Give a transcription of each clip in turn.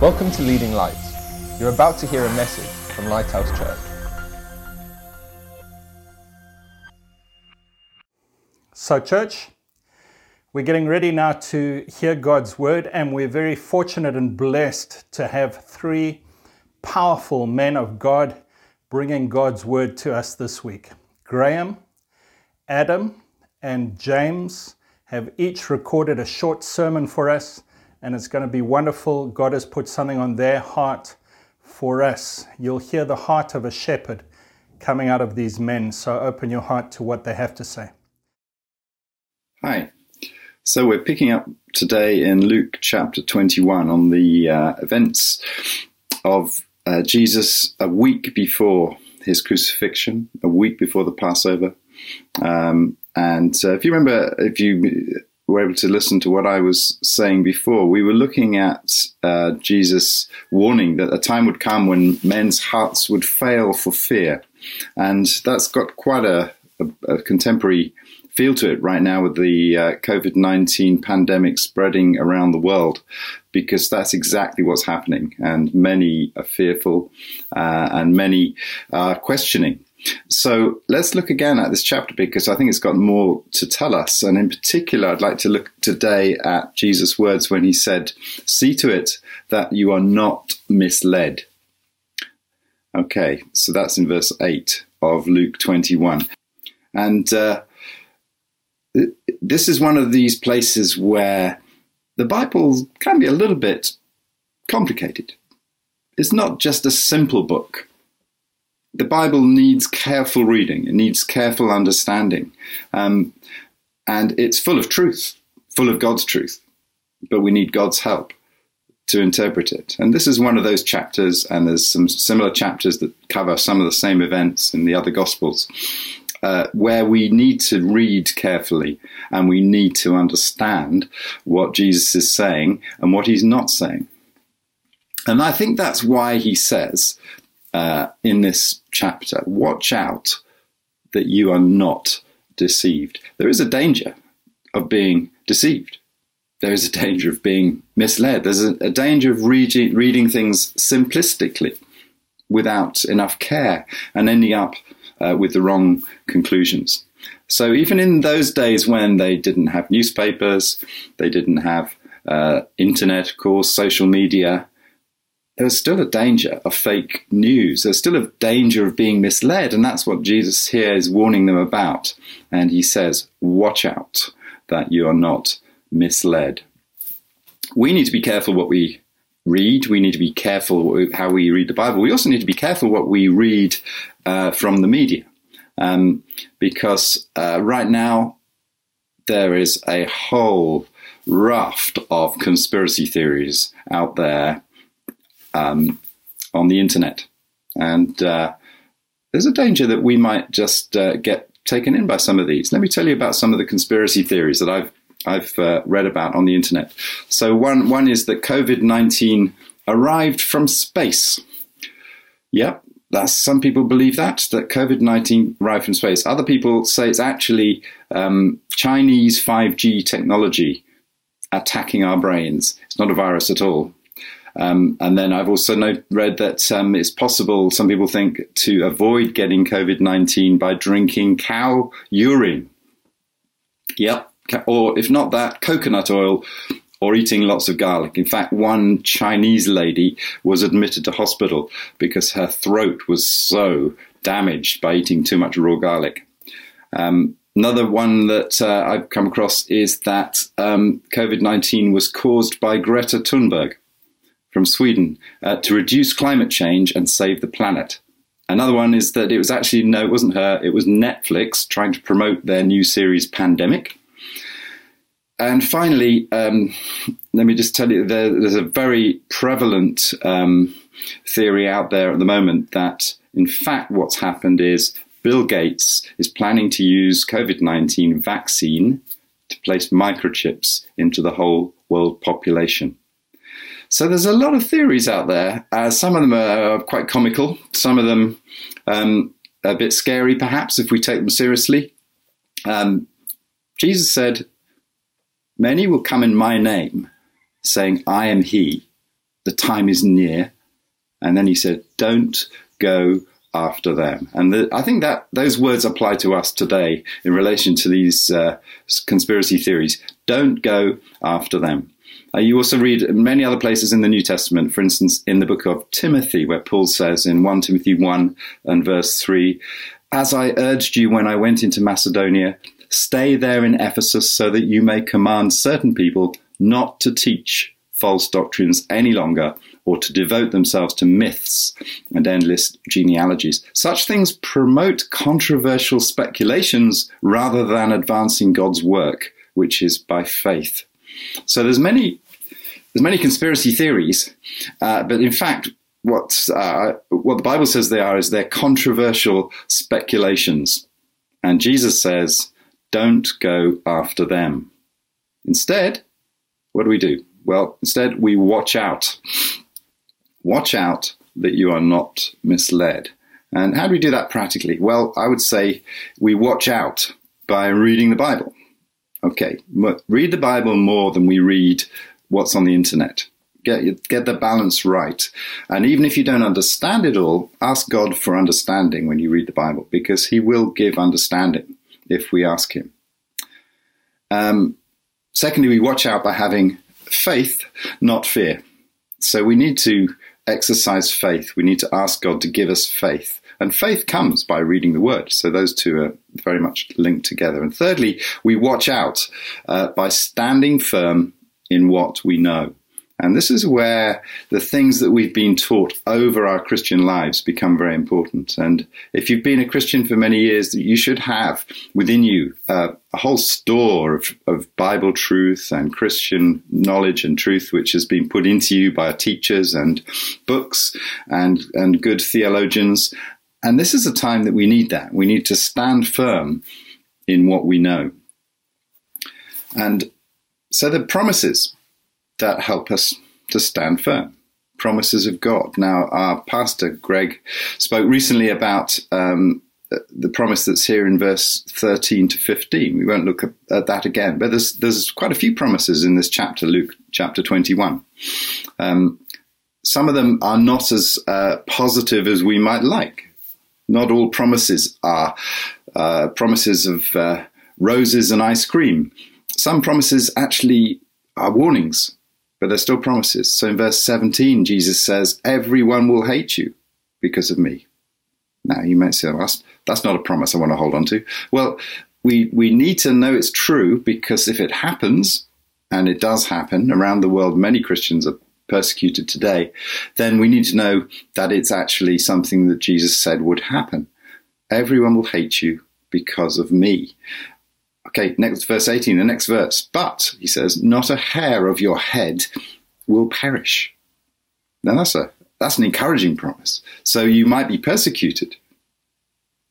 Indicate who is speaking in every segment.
Speaker 1: Welcome to Leading Lights. You're about to hear a message from Lighthouse Church.
Speaker 2: So, church, we're getting ready now to hear God's word, and we're very fortunate and blessed to have three powerful men of God bringing God's word to us this week. Grahame, Adam, and James have each recorded a short sermon for us, and it's going to be wonderful. God has put something on their heart for us. You'll hear the heart of a shepherd coming out of these men, so open your heart to what they have to say.
Speaker 3: Hi. So we're picking up today in Luke chapter 21 on the uh, events of uh, Jesus a week before his crucifixion, a week before the Passover. Um, and uh, if you remember, if you were able to listen to what I was saying before, we were looking at uh, Jesus warning that a time would come when men's hearts would fail for fear. And that's got quite a, a, a contemporary feel to it right now with the uh, COVID 19 pandemic spreading around the world, because that's exactly what's happening. And many are fearful uh, and many are questioning. So let's look again at this chapter because I think it's got more to tell us. And in particular, I'd like to look today at Jesus' words when he said, See to it that you are not misled. Okay, so that's in verse 8 of Luke 21. And uh, this is one of these places where the Bible can be a little bit complicated. It's not just a simple book. The Bible needs careful reading, it needs careful understanding. Um, and it's full of truth, full of God's truth. But we need God's help to interpret it. And this is one of those chapters, and there's some similar chapters that cover some of the same events in the other Gospels uh, where we need to read carefully and we need to understand what Jesus is saying and what he's not saying. And I think that's why he says uh, in this chapter, watch out that you are not deceived. There is a danger of being deceived. There is a danger of being misled. There's a, a danger of reading, reading things simplistically without enough care and ending up uh, with the wrong conclusions. So even in those days when they didn't have newspapers, they didn't have uh, internet, of course, social media, there was still a danger of fake news. There's still a danger of being misled, and that's what Jesus here is warning them about. And he says, "Watch out that you are not misled." We need to be careful what we read. We need to be careful how we read the Bible. We also need to be careful what we read uh, from the media, um, because uh, right now there is a whole raft of conspiracy theories out there um, on the internet, and uh, there's a danger that we might just uh, get taken in by some of these. Let me tell you about some of the conspiracy theories that I've I've uh, read about on the internet. So one one is that COVID nineteen arrived from space. Yep, that's some people believe that that COVID nineteen arrived from space. Other people say it's actually um, Chinese five G technology attacking our brains. It's not a virus at all. Um, and then I've also read that um, it's possible, some people think, to avoid getting COVID 19 by drinking cow urine. Yep, or if not that, coconut oil or eating lots of garlic. In fact, one Chinese lady was admitted to hospital because her throat was so damaged by eating too much raw garlic. Um, another one that uh, I've come across is that um, COVID 19 was caused by Greta Thunberg from Sweden uh, to reduce climate change and save the planet. Another one is that it was actually, no, it wasn't her, it was Netflix trying to promote their new series Pandemic and finally, um, let me just tell you there, there's a very prevalent um, theory out there at the moment that, in fact, what's happened is Bill Gates is planning to use COVID 19 vaccine to place microchips into the whole world population. So there's a lot of theories out there. Uh, some of them are quite comical, some of them um, a bit scary, perhaps, if we take them seriously. Um, Jesus said, Many will come in my name, saying, I am he, the time is near. And then he said, don't go after them. And the, I think that those words apply to us today in relation to these uh, conspiracy theories. Don't go after them. Uh, you also read many other places in the New Testament, for instance, in the book of Timothy, where Paul says in 1 Timothy 1 and verse 3, As I urged you when I went into Macedonia, stay there in Ephesus so that you may command certain people not to teach false doctrines any longer or to devote themselves to myths and endless genealogies. Such things promote controversial speculations rather than advancing God's work, which is by faith. So there's many there's many conspiracy theories, uh, but in fact, what uh, what the Bible says they are is they're controversial speculations, and Jesus says, "Don't go after them." Instead, what do we do? Well, instead we watch out. Watch out that you are not misled. And how do we do that practically? Well, I would say we watch out by reading the Bible. Okay, read the Bible more than we read what's on the internet. Get, get the balance right. And even if you don't understand it all, ask God for understanding when you read the Bible, because He will give understanding if we ask Him. Um, secondly, we watch out by having faith, not fear. So we need to exercise faith. We need to ask God to give us faith. And faith comes by reading the word. So those two are very much linked together. And thirdly, we watch out uh, by standing firm in what we know. And this is where the things that we've been taught over our Christian lives become very important. And if you've been a Christian for many years, you should have within you uh, a whole store of, of, Bible truth and Christian knowledge and truth, which has been put into you by teachers and books and, and good theologians. And this is a time that we need that. We need to stand firm in what we know. And so the promises that help us to stand firm. Promises of God. Now, our pastor, Greg, spoke recently about um, the promise that's here in verse 13 to 15. We won't look at that again, but there's, there's quite a few promises in this chapter, Luke chapter 21. Um, some of them are not as uh, positive as we might like. Not all promises are uh, promises of uh, roses and ice cream. Some promises actually are warnings but they're still promises. So in verse 17, Jesus says, Everyone will hate you because of me. Now, you might say, well, that's, that's not a promise I want to hold on to. Well, we, we need to know it's true because if it happens, and it does happen around the world, many Christians are persecuted today, then we need to know that it's actually something that Jesus said would happen. Everyone will hate you because of me. Okay, next verse 18, the next verse. But, he says, not a hair of your head will perish. Now that's a that's an encouraging promise. So you might be persecuted,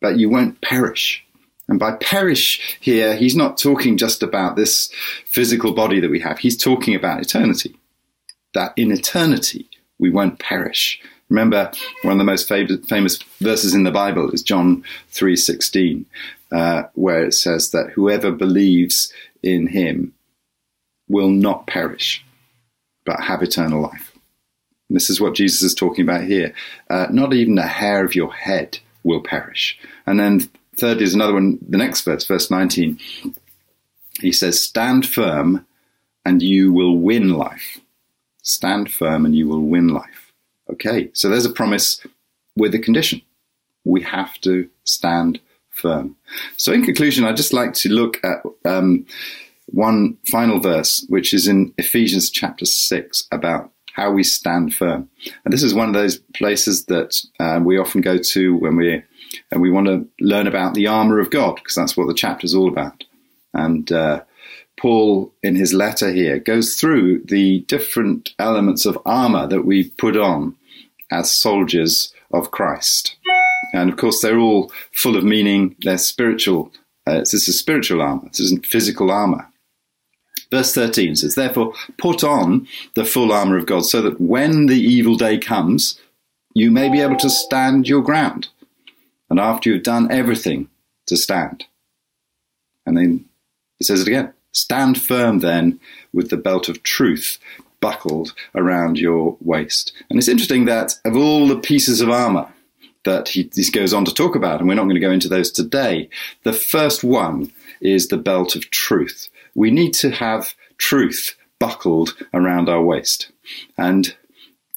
Speaker 3: but you won't perish. And by perish here, he's not talking just about this physical body that we have. He's talking about eternity. That in eternity we won't perish. Remember, one of the most famous verses in the Bible is John 3:16, uh, where it says that whoever believes in him will not perish, but have eternal life. And this is what Jesus is talking about here. Uh, not even a hair of your head will perish. And then third is another one, the next verse, verse 19. He says, Stand firm and you will win life. Stand firm and you will win life. Okay, so there's a promise with a condition. We have to stand firm. So, in conclusion, I'd just like to look at um, one final verse, which is in Ephesians chapter 6, about how we stand firm. And this is one of those places that uh, we often go to when we and we want to learn about the armor of God, because that's what the chapter is all about. And uh, Paul, in his letter here, goes through the different elements of armor that we put on as soldiers of Christ. And of course, they're all full of meaning. They're spiritual. Uh, this is spiritual armor. This isn't physical armor. Verse 13 says, Therefore, put on the full armor of God so that when the evil day comes, you may be able to stand your ground. And after you've done everything, to stand. And then it says it again Stand firm then with the belt of truth buckled around your waist. And it's interesting that of all the pieces of armor that he, he goes on to talk about, and we're not going to go into those today, the first one is the belt of truth. We need to have truth buckled around our waist. And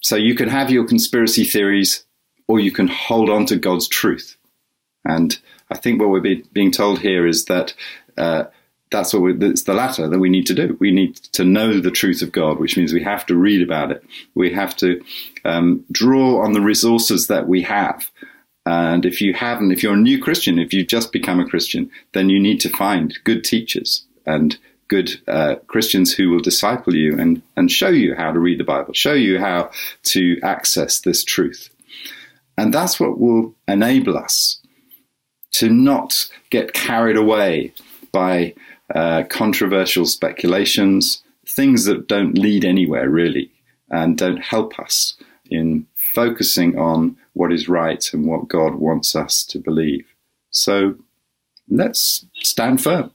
Speaker 3: so you can have your conspiracy theories or you can hold on to God's truth. And I think what we're be, being told here is that uh, that's what we, it's the latter that we need to do. We need to know the truth of God, which means we have to read about it. We have to um, draw on the resources that we have. And if you haven't, if you're a new Christian, if you've just become a Christian, then you need to find good teachers and good uh, Christians who will disciple you and, and show you how to read the Bible, show you how to access this truth. And that's what will enable us to not get carried away by uh, controversial speculations, things that don't lead anywhere really, and don't help us in focusing on what is right and what God wants us to believe. So let's stand firm.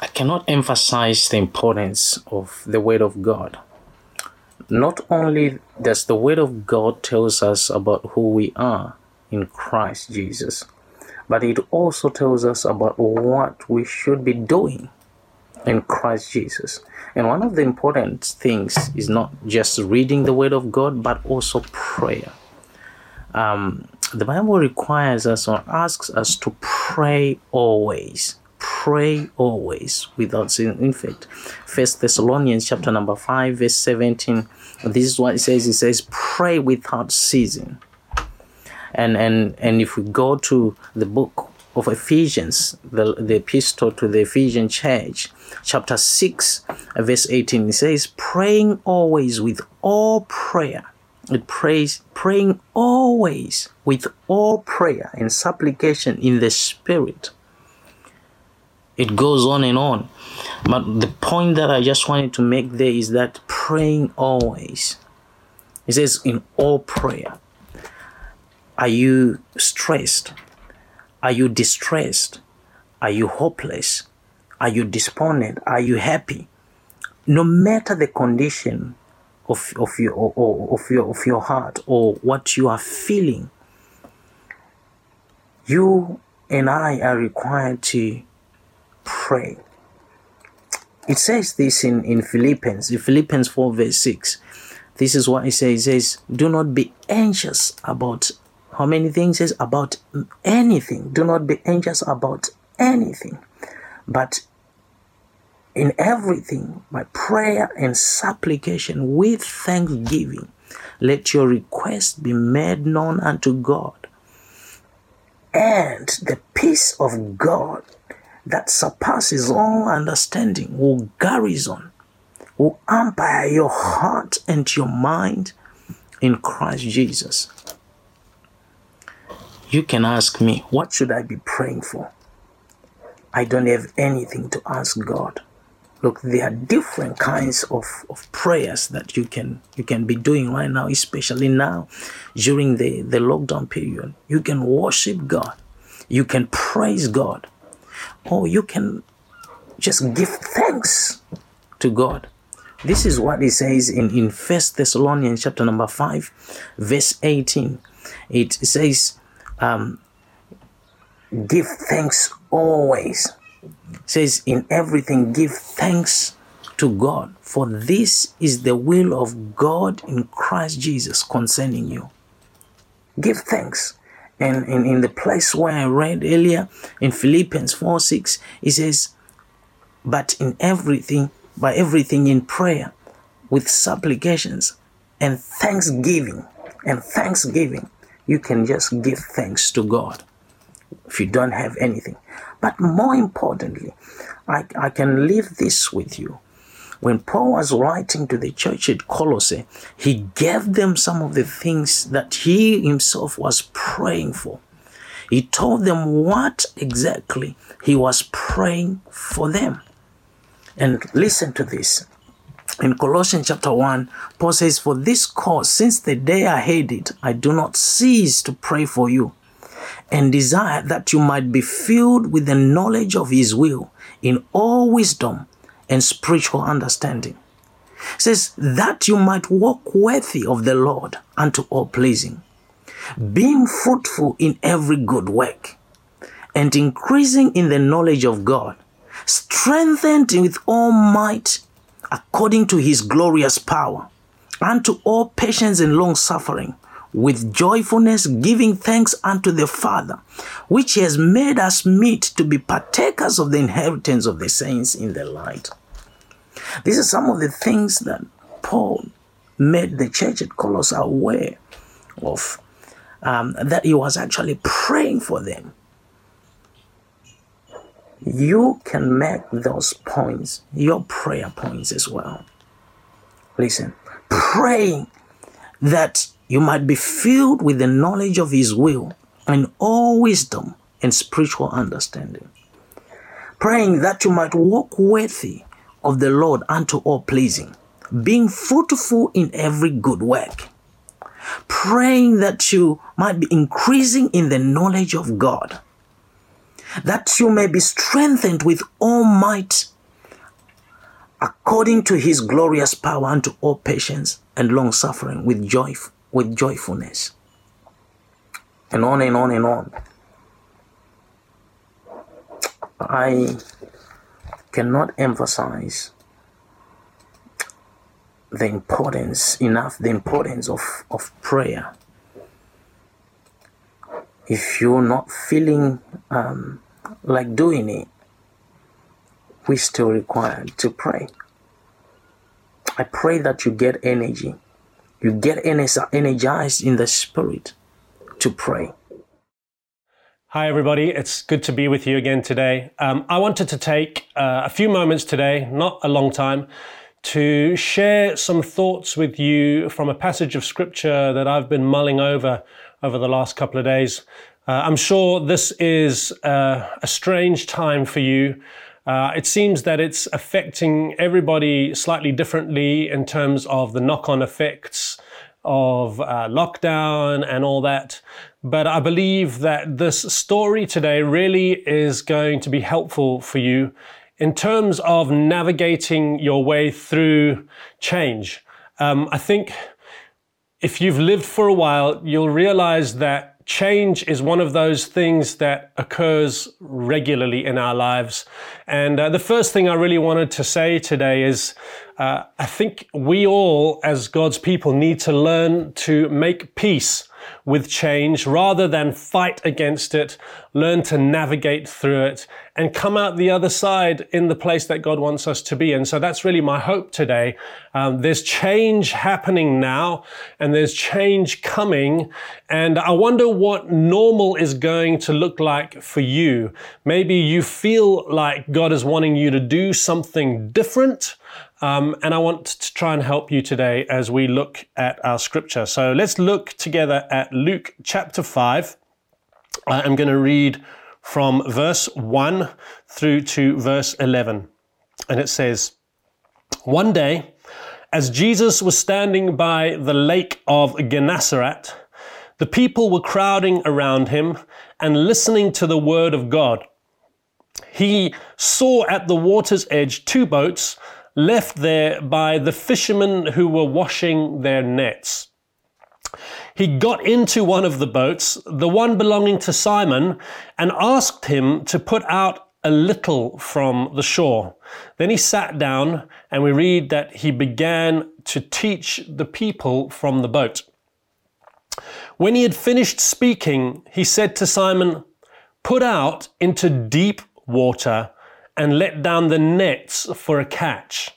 Speaker 4: I cannot emphasize the importance of the Word of God. Not only does the Word of God tells us about who we are in Christ Jesus, but it also tells us about what we should be doing in Christ Jesus. And one of the important things is not just reading the Word of God, but also prayer. Um, the Bible requires us or asks us to pray always pray always without sin. In fact, First Thessalonians chapter number five, verse seventeen. This is what it says. It says, "Pray without ceasing." And and and if we go to the book of Ephesians, the the epistle to the Ephesian church, chapter six, verse eighteen, it says, "Praying always with all prayer." It prays, praying always with all prayer and supplication in the Spirit it goes on and on. But the point that I just wanted to make there is that praying always. It says, in all prayer. Are you stressed? Are you distressed? Are you hopeless? Are you despondent? Are you happy? No matter the condition of, of, your, or, of, your, of your heart or what you are feeling, you and I are required to pray. It says this in, in Philippians, in Philippians 4, verse 6. This is what it says. It says, Do not be anxious about how many things is about anything. Do not be anxious about anything. But in everything, by prayer and supplication with thanksgiving, let your request be made known unto God. And the peace of God, that surpasses all understanding will garrison, will umpire your heart and your mind in Christ Jesus. You can ask me, what should I be praying for? I don't have anything to ask God. Look, there are different kinds of, of prayers that you can you can be doing right now, especially now during the, the lockdown period. You can worship God. You can praise God or you can just give thanks to God. This is what he says in, in First Thessalonians chapter number 5, verse 18. It says, um, give thanks always. It says, in everything give thanks to God, for this is the will of God in Christ Jesus concerning you. Give thanks. And in, in the place where I read earlier in Philippians 4 6, it says, But in everything, by everything in prayer, with supplications and thanksgiving, and thanksgiving, you can just give thanks to God if you don't have anything. But more importantly, I, I can leave this with you when Paul was writing to the church at Colossae, he gave them some of the things that he himself was praying for. He told them what exactly he was praying for them. And listen to this. In Colossians chapter 1, Paul says, For this cause, since the day I heard it, I do not cease to pray for you and desire that you might be filled with the knowledge of his will in all wisdom and spiritual understanding. It says, that you might walk worthy of the Lord unto all pleasing, being fruitful in every good work, and increasing in the knowledge of God, strengthened with all might according to his glorious power, unto all patience and long suffering, with joyfulness giving thanks unto the Father, which has made us meet to be partakers of the inheritance of the saints in the light. These are some of the things that Paul made the church at Colossae aware of, um, that he was actually praying for them. You can make those points your prayer points as well. Listen, praying that you might be filled with the knowledge of His will and all wisdom and spiritual understanding. Praying that you might walk worthy of the Lord unto all pleasing, being fruitful in every good work. Praying that you might be increasing in the knowledge of God, that you may be strengthened with all might according to his glorious power unto all patience and long suffering with joy with joyfulness. And on and on and on. I cannot emphasize the importance enough the importance of, of prayer. If you're not feeling um, like doing it we still required to pray i pray that you get energy you get energized in the spirit to pray
Speaker 5: Hi, everybody. It's good to be with you again today. Um, I wanted to take uh, a few moments today, not a long time, to share some thoughts with you from a passage of scripture that I've been mulling over over the last couple of days. Uh, I'm sure this is uh, a strange time for you. Uh, it seems that it's affecting everybody slightly differently in terms of the knock on effects of uh, lockdown and all that. But I believe that this story today really is going to be helpful for you in terms of navigating your way through change. Um, I think if you've lived for a while, you'll realize that change is one of those things that occurs regularly in our lives. And uh, the first thing I really wanted to say today is uh, I think we all, as God's people, need to learn to make peace with change rather than fight against it, learn to navigate through it and come out the other side in the place that God wants us to be. And so that's really my hope today. Um, there's change happening now and there's change coming. And I wonder what normal is going to look like for you. Maybe you feel like God is wanting you to do something different. Um, and I want to try and help you today as we look at our scripture. So let's look together at Luke chapter 5. I'm going to read from verse 1 through to verse 11. And it says, One day, as Jesus was standing by the lake of Gennesaret, the people were crowding around him and listening to the word of God. He saw at the water's edge two boats left there by the fishermen who were washing their nets. He got into one of the boats, the one belonging to Simon, and asked him to put out a little from the shore. Then he sat down, and we read that he began to teach the people from the boat. When he had finished speaking, he said to Simon, Put out into deep water and let down the nets for a catch.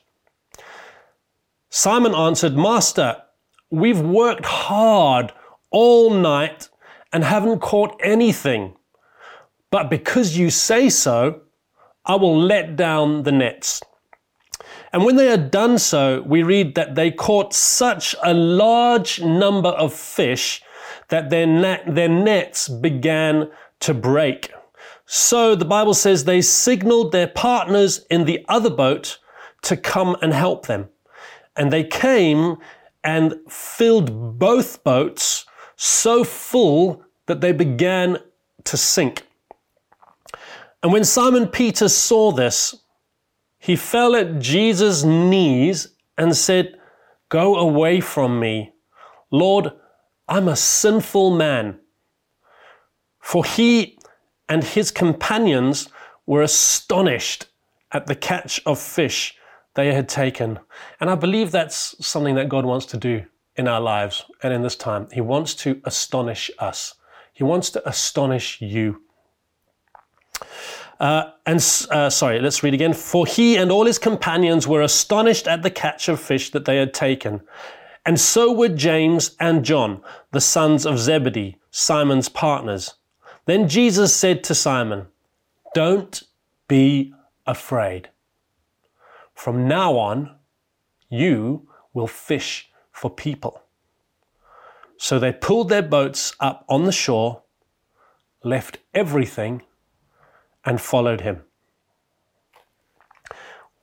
Speaker 5: Simon answered, Master, we've worked hard all night and haven't caught anything. But because you say so, I will let down the nets. And when they had done so, we read that they caught such a large number of fish that their, net, their nets began to break. So the Bible says they signaled their partners in the other boat to come and help them. And they came and filled both boats so full that they began to sink. And when Simon Peter saw this, he fell at Jesus' knees and said, Go away from me. Lord, I'm a sinful man. For he and his companions were astonished at the catch of fish they had taken. And I believe that's something that God wants to do in our lives and in this time. He wants to astonish us, He wants to astonish you. Uh, and uh, sorry, let's read again. For he and all his companions were astonished at the catch of fish that they had taken. And so were James and John, the sons of Zebedee, Simon's partners. Then Jesus said to Simon, Don't be afraid. From now on, you will fish for people. So they pulled their boats up on the shore, left everything, and followed him.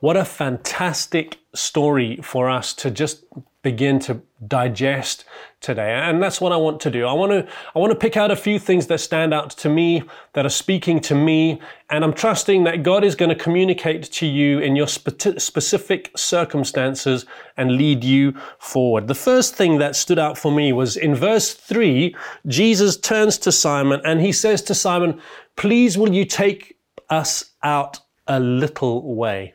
Speaker 5: What a fantastic story for us to just begin to digest today. And that's what I want to do. I want to, I want to pick out a few things that stand out to me, that are speaking to me. And I'm trusting that God is going to communicate to you in your spe- specific circumstances and lead you forward. The first thing that stood out for me was in verse three, Jesus turns to Simon and he says to Simon, please will you take us out a little way?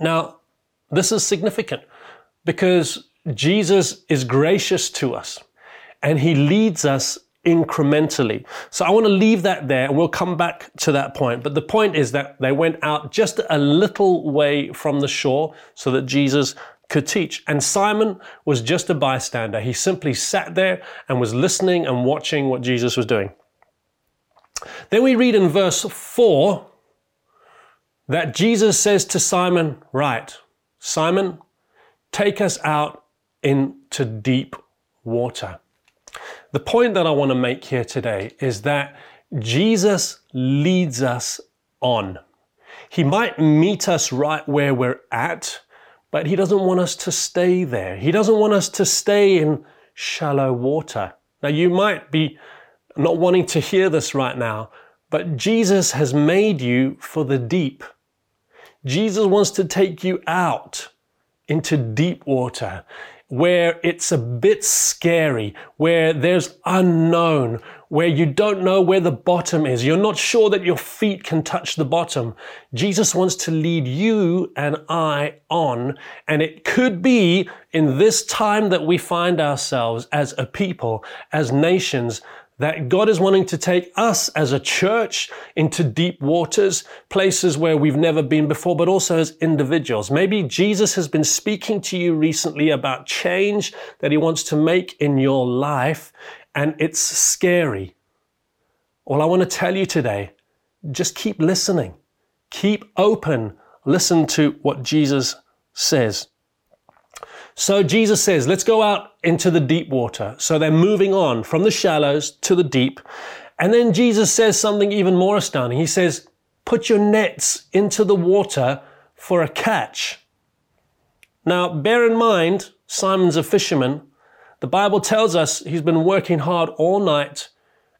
Speaker 5: Now, this is significant because Jesus is gracious to us and he leads us incrementally. So I want to leave that there and we'll come back to that point. But the point is that they went out just a little way from the shore so that Jesus could teach. And Simon was just a bystander. He simply sat there and was listening and watching what Jesus was doing. Then we read in verse 4 that Jesus says to Simon, Right, Simon, take us out into deep water. The point that I want to make here today is that Jesus leads us on. He might meet us right where we're at, but He doesn't want us to stay there. He doesn't want us to stay in shallow water. Now, you might be not wanting to hear this right now, but Jesus has made you for the deep. Jesus wants to take you out into deep water where it's a bit scary, where there's unknown, where you don't know where the bottom is. You're not sure that your feet can touch the bottom. Jesus wants to lead you and I on. And it could be in this time that we find ourselves as a people, as nations, that God is wanting to take us as a church into deep waters, places where we've never been before, but also as individuals. Maybe Jesus has been speaking to you recently about change that he wants to make in your life, and it's scary. All I want to tell you today, just keep listening. Keep open. Listen to what Jesus says. So Jesus says, let's go out into the deep water. So they're moving on from the shallows to the deep. And then Jesus says something even more astounding. He says, put your nets into the water for a catch. Now, bear in mind, Simon's a fisherman. The Bible tells us he's been working hard all night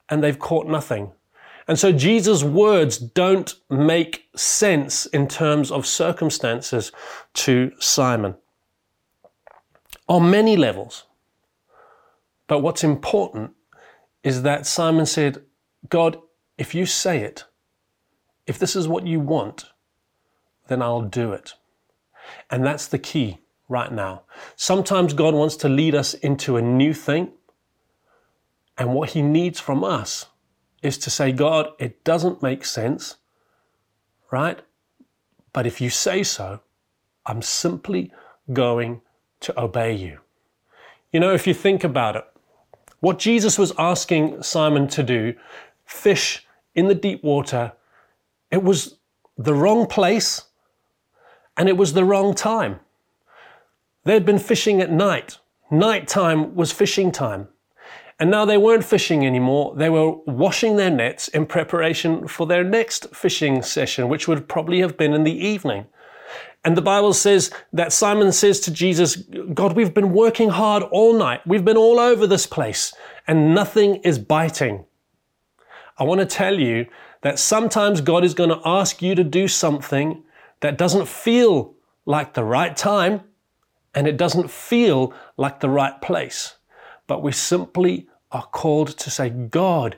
Speaker 5: and they've caught nothing. And so Jesus' words don't make sense in terms of circumstances to Simon on many levels. But what's important is that Simon said, God, if you say it, if this is what you want, then I'll do it. And that's the key right now. Sometimes God wants to lead us into a new thing. And what he needs from us is to say, God, it doesn't make sense, right? But if you say so, I'm simply going to obey you. You know, if you think about it, what Jesus was asking Simon to do, fish in the deep water, it was the wrong place and it was the wrong time. They'd been fishing at night. Night time was fishing time. And now they weren't fishing anymore. They were washing their nets in preparation for their next fishing session, which would probably have been in the evening. And the Bible says that Simon says to Jesus, God, we've been working hard all night. We've been all over this place and nothing is biting. I want to tell you that sometimes God is going to ask you to do something that doesn't feel like the right time, and it doesn't feel like the right place. But we simply are called to say, God,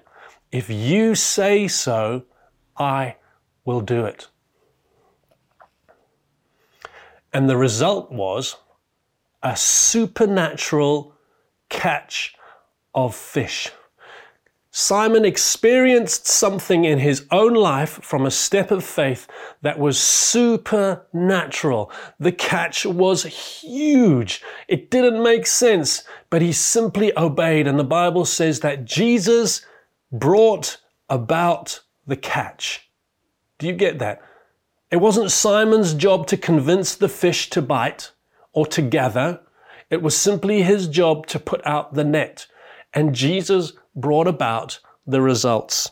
Speaker 5: if you say so, I will do it. And the result was a supernatural catch of fish. Simon experienced something in his own life from a step of faith that was supernatural. The catch was huge. It didn't make sense, but he simply obeyed. And the Bible says that Jesus brought about the catch. Do you get that? It wasn't Simon's job to convince the fish to bite or to gather. It was simply his job to put out the net. And Jesus brought about the results.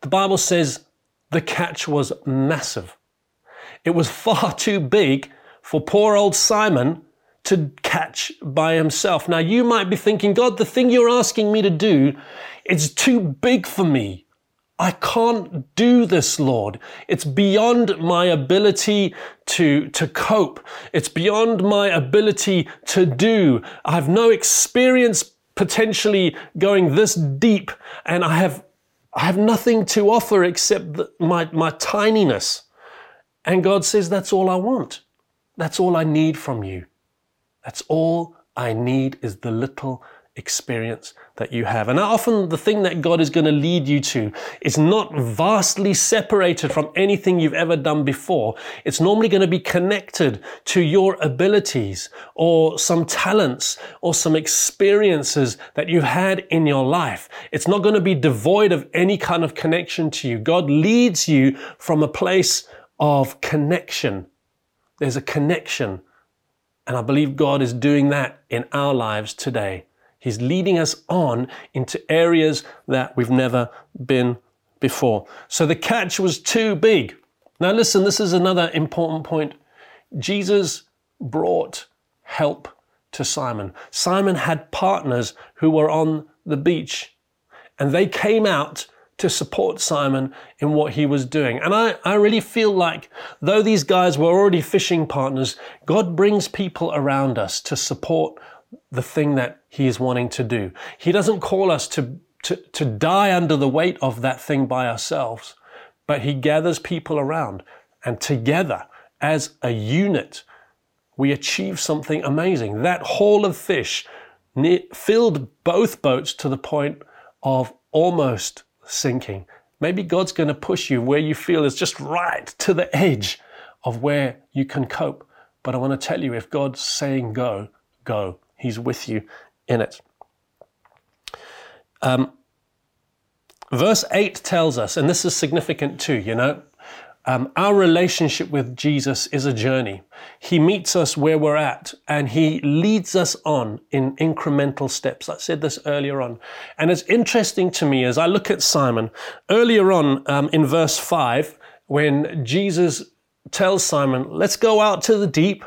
Speaker 5: The Bible says the catch was massive. It was far too big for poor old Simon to catch by himself. Now you might be thinking, God, the thing you're asking me to do is too big for me. I can't do this, Lord. It's beyond my ability to, to cope. It's beyond my ability to do. I have no experience potentially going this deep and I have, I have nothing to offer except the, my, my tininess. And God says, that's all I want. That's all I need from you. That's all I need is the little experience that you have. And often the thing that God is going to lead you to is not vastly separated from anything you've ever done before. It's normally going to be connected to your abilities or some talents or some experiences that you've had in your life. It's not going to be devoid of any kind of connection to you. God leads you from a place of connection. There's a connection. And I believe God is doing that in our lives today. He's leading us on into areas that we've never been before. So the catch was too big. Now, listen, this is another important point. Jesus brought help to Simon. Simon had partners who were on the beach, and they came out to support Simon in what he was doing. And I, I really feel like, though these guys were already fishing partners, God brings people around us to support the thing that he is wanting to do. He doesn't call us to, to, to die under the weight of that thing by ourselves, but he gathers people around and together as a unit, we achieve something amazing. That haul of fish filled both boats to the point of almost sinking. Maybe God's going to push you where you feel is just right to the edge of where you can cope. But I want to tell you if God's saying go, go. He's with you in it. Um, verse 8 tells us, and this is significant too, you know, um, our relationship with Jesus is a journey. He meets us where we're at and he leads us on in incremental steps. I said this earlier on. And it's interesting to me as I look at Simon, earlier on um, in verse 5, when Jesus tells Simon, let's go out to the deep,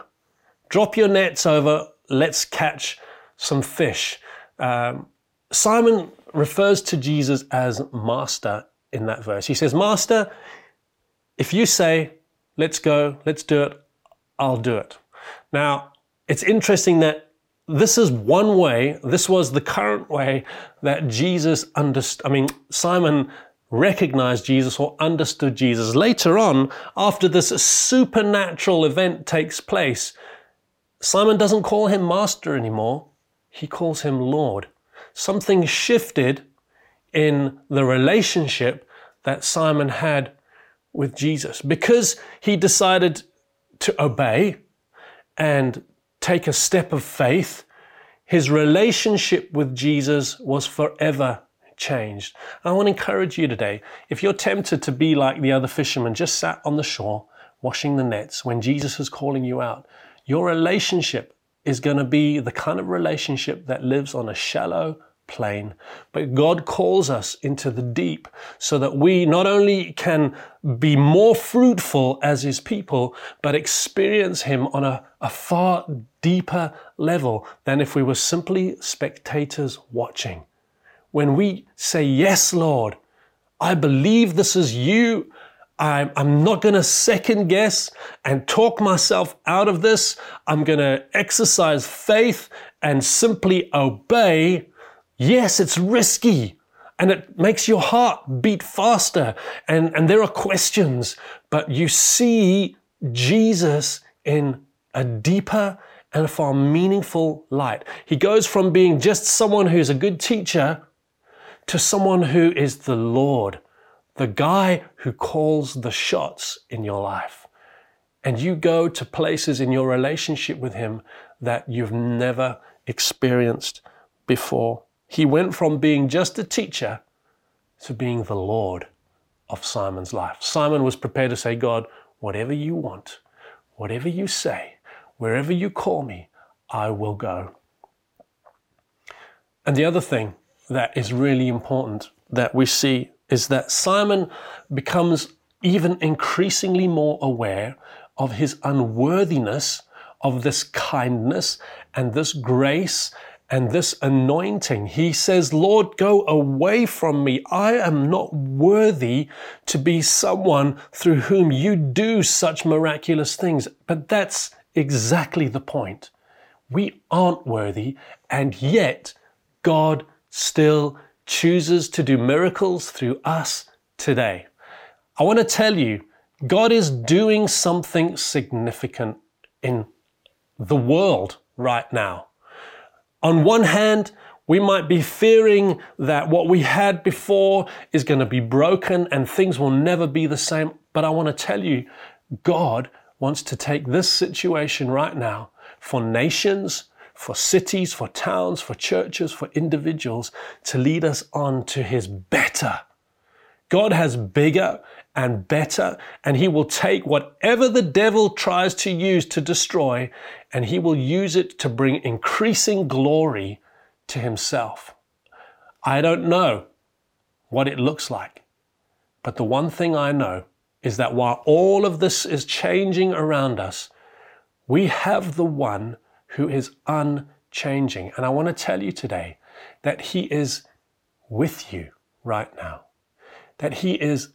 Speaker 5: drop your nets over let's catch some fish. Um, Simon refers to Jesus as master in that verse. He says, Master, if you say, let's go, let's do it, I'll do it. Now, it's interesting that this is one way, this was the current way that Jesus understood, I mean, Simon recognized Jesus or understood Jesus. Later on, after this supernatural event takes place, Simon doesn't call him master anymore, he calls him Lord. Something shifted in the relationship that Simon had with Jesus because he decided to obey and take a step of faith. His relationship with Jesus was forever changed. I want to encourage you today if you're tempted to be like the other fishermen, just sat on the shore washing the nets when Jesus is calling you out, your relationship is going to be the kind of relationship that lives on a shallow plane. But God calls us into the deep so that we not only can be more fruitful as His people, but experience Him on a, a far deeper level than if we were simply spectators watching. When we say, Yes, Lord, I believe this is you. I'm, I'm not going to second guess and talk myself out of this. I'm going to exercise faith and simply obey. Yes, it's risky and it makes your heart beat faster and, and there are questions, but you see Jesus in a deeper and a far meaningful light. He goes from being just someone who's a good teacher to someone who is the Lord the guy who calls the shots in your life. And you go to places in your relationship with him that you've never experienced before. He went from being just a teacher to being the Lord of Simon's life. Simon was prepared to say, God, whatever you want, whatever you say, wherever you call me, I will go. And the other thing that is really important that we see is that Simon becomes even increasingly more aware of his unworthiness of this kindness and this grace and this anointing. He says, Lord, go away from me. I am not worthy to be someone through whom you do such miraculous things. But that's exactly the point. We aren't worthy, and yet God still chooses to do miracles through us today. I want to tell you, God is doing something significant in the world right now. On one hand, we might be fearing that what we had before is going to be broken and things will never be the same. But I want to tell you, God wants to take this situation right now for nations, for cities, for towns, for churches, for individuals to lead us on to His better. God has bigger and better, and He will take whatever the devil tries to use to destroy, and He will use it to bring increasing glory to Himself. I don't know what it looks like, but the one thing I know is that while all of this is changing around us, we have the one who is unchanging. And I want to tell you today that He is with you right now, that He is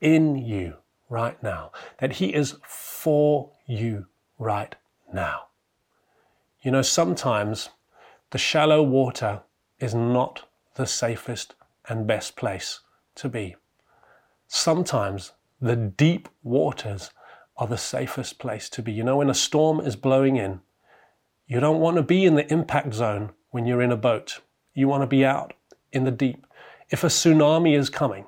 Speaker 5: in you right now, that He is for you right now. You know, sometimes the shallow water is not the safest and best place to be. Sometimes the deep waters are the safest place to be. You know, when a storm is blowing in, you don't want to be in the impact zone when you're in a boat. You want to be out in the deep. If a tsunami is coming,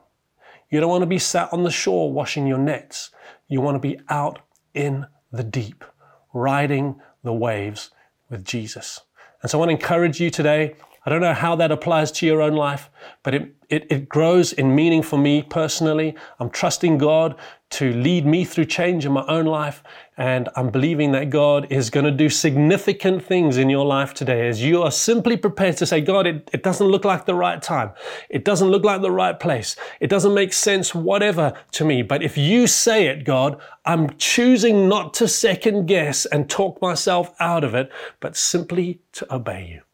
Speaker 5: you don't want to be sat on the shore washing your nets. You want to be out in the deep, riding the waves with Jesus. And so I want to encourage you today. I don't know how that applies to your own life, but it, it, it grows in meaning for me personally. I'm trusting God to lead me through change in my own life. And I'm believing that God is going to do significant things in your life today as you are simply prepared to say, God, it, it doesn't look like the right time. It doesn't look like the right place. It doesn't make sense, whatever to me. But if you say it, God, I'm choosing not to second guess and talk myself out of it, but simply to obey you.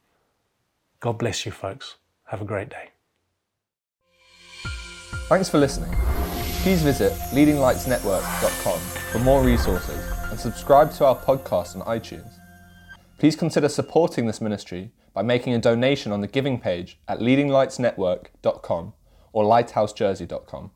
Speaker 5: God bless you, folks. Have a great day.
Speaker 1: Thanks for listening. Please visit leadinglightsnetwork.com for more resources and subscribe to our podcast on iTunes. Please consider supporting this ministry by making a donation on the giving page at leadinglightsnetwork.com or lighthousejersey.com.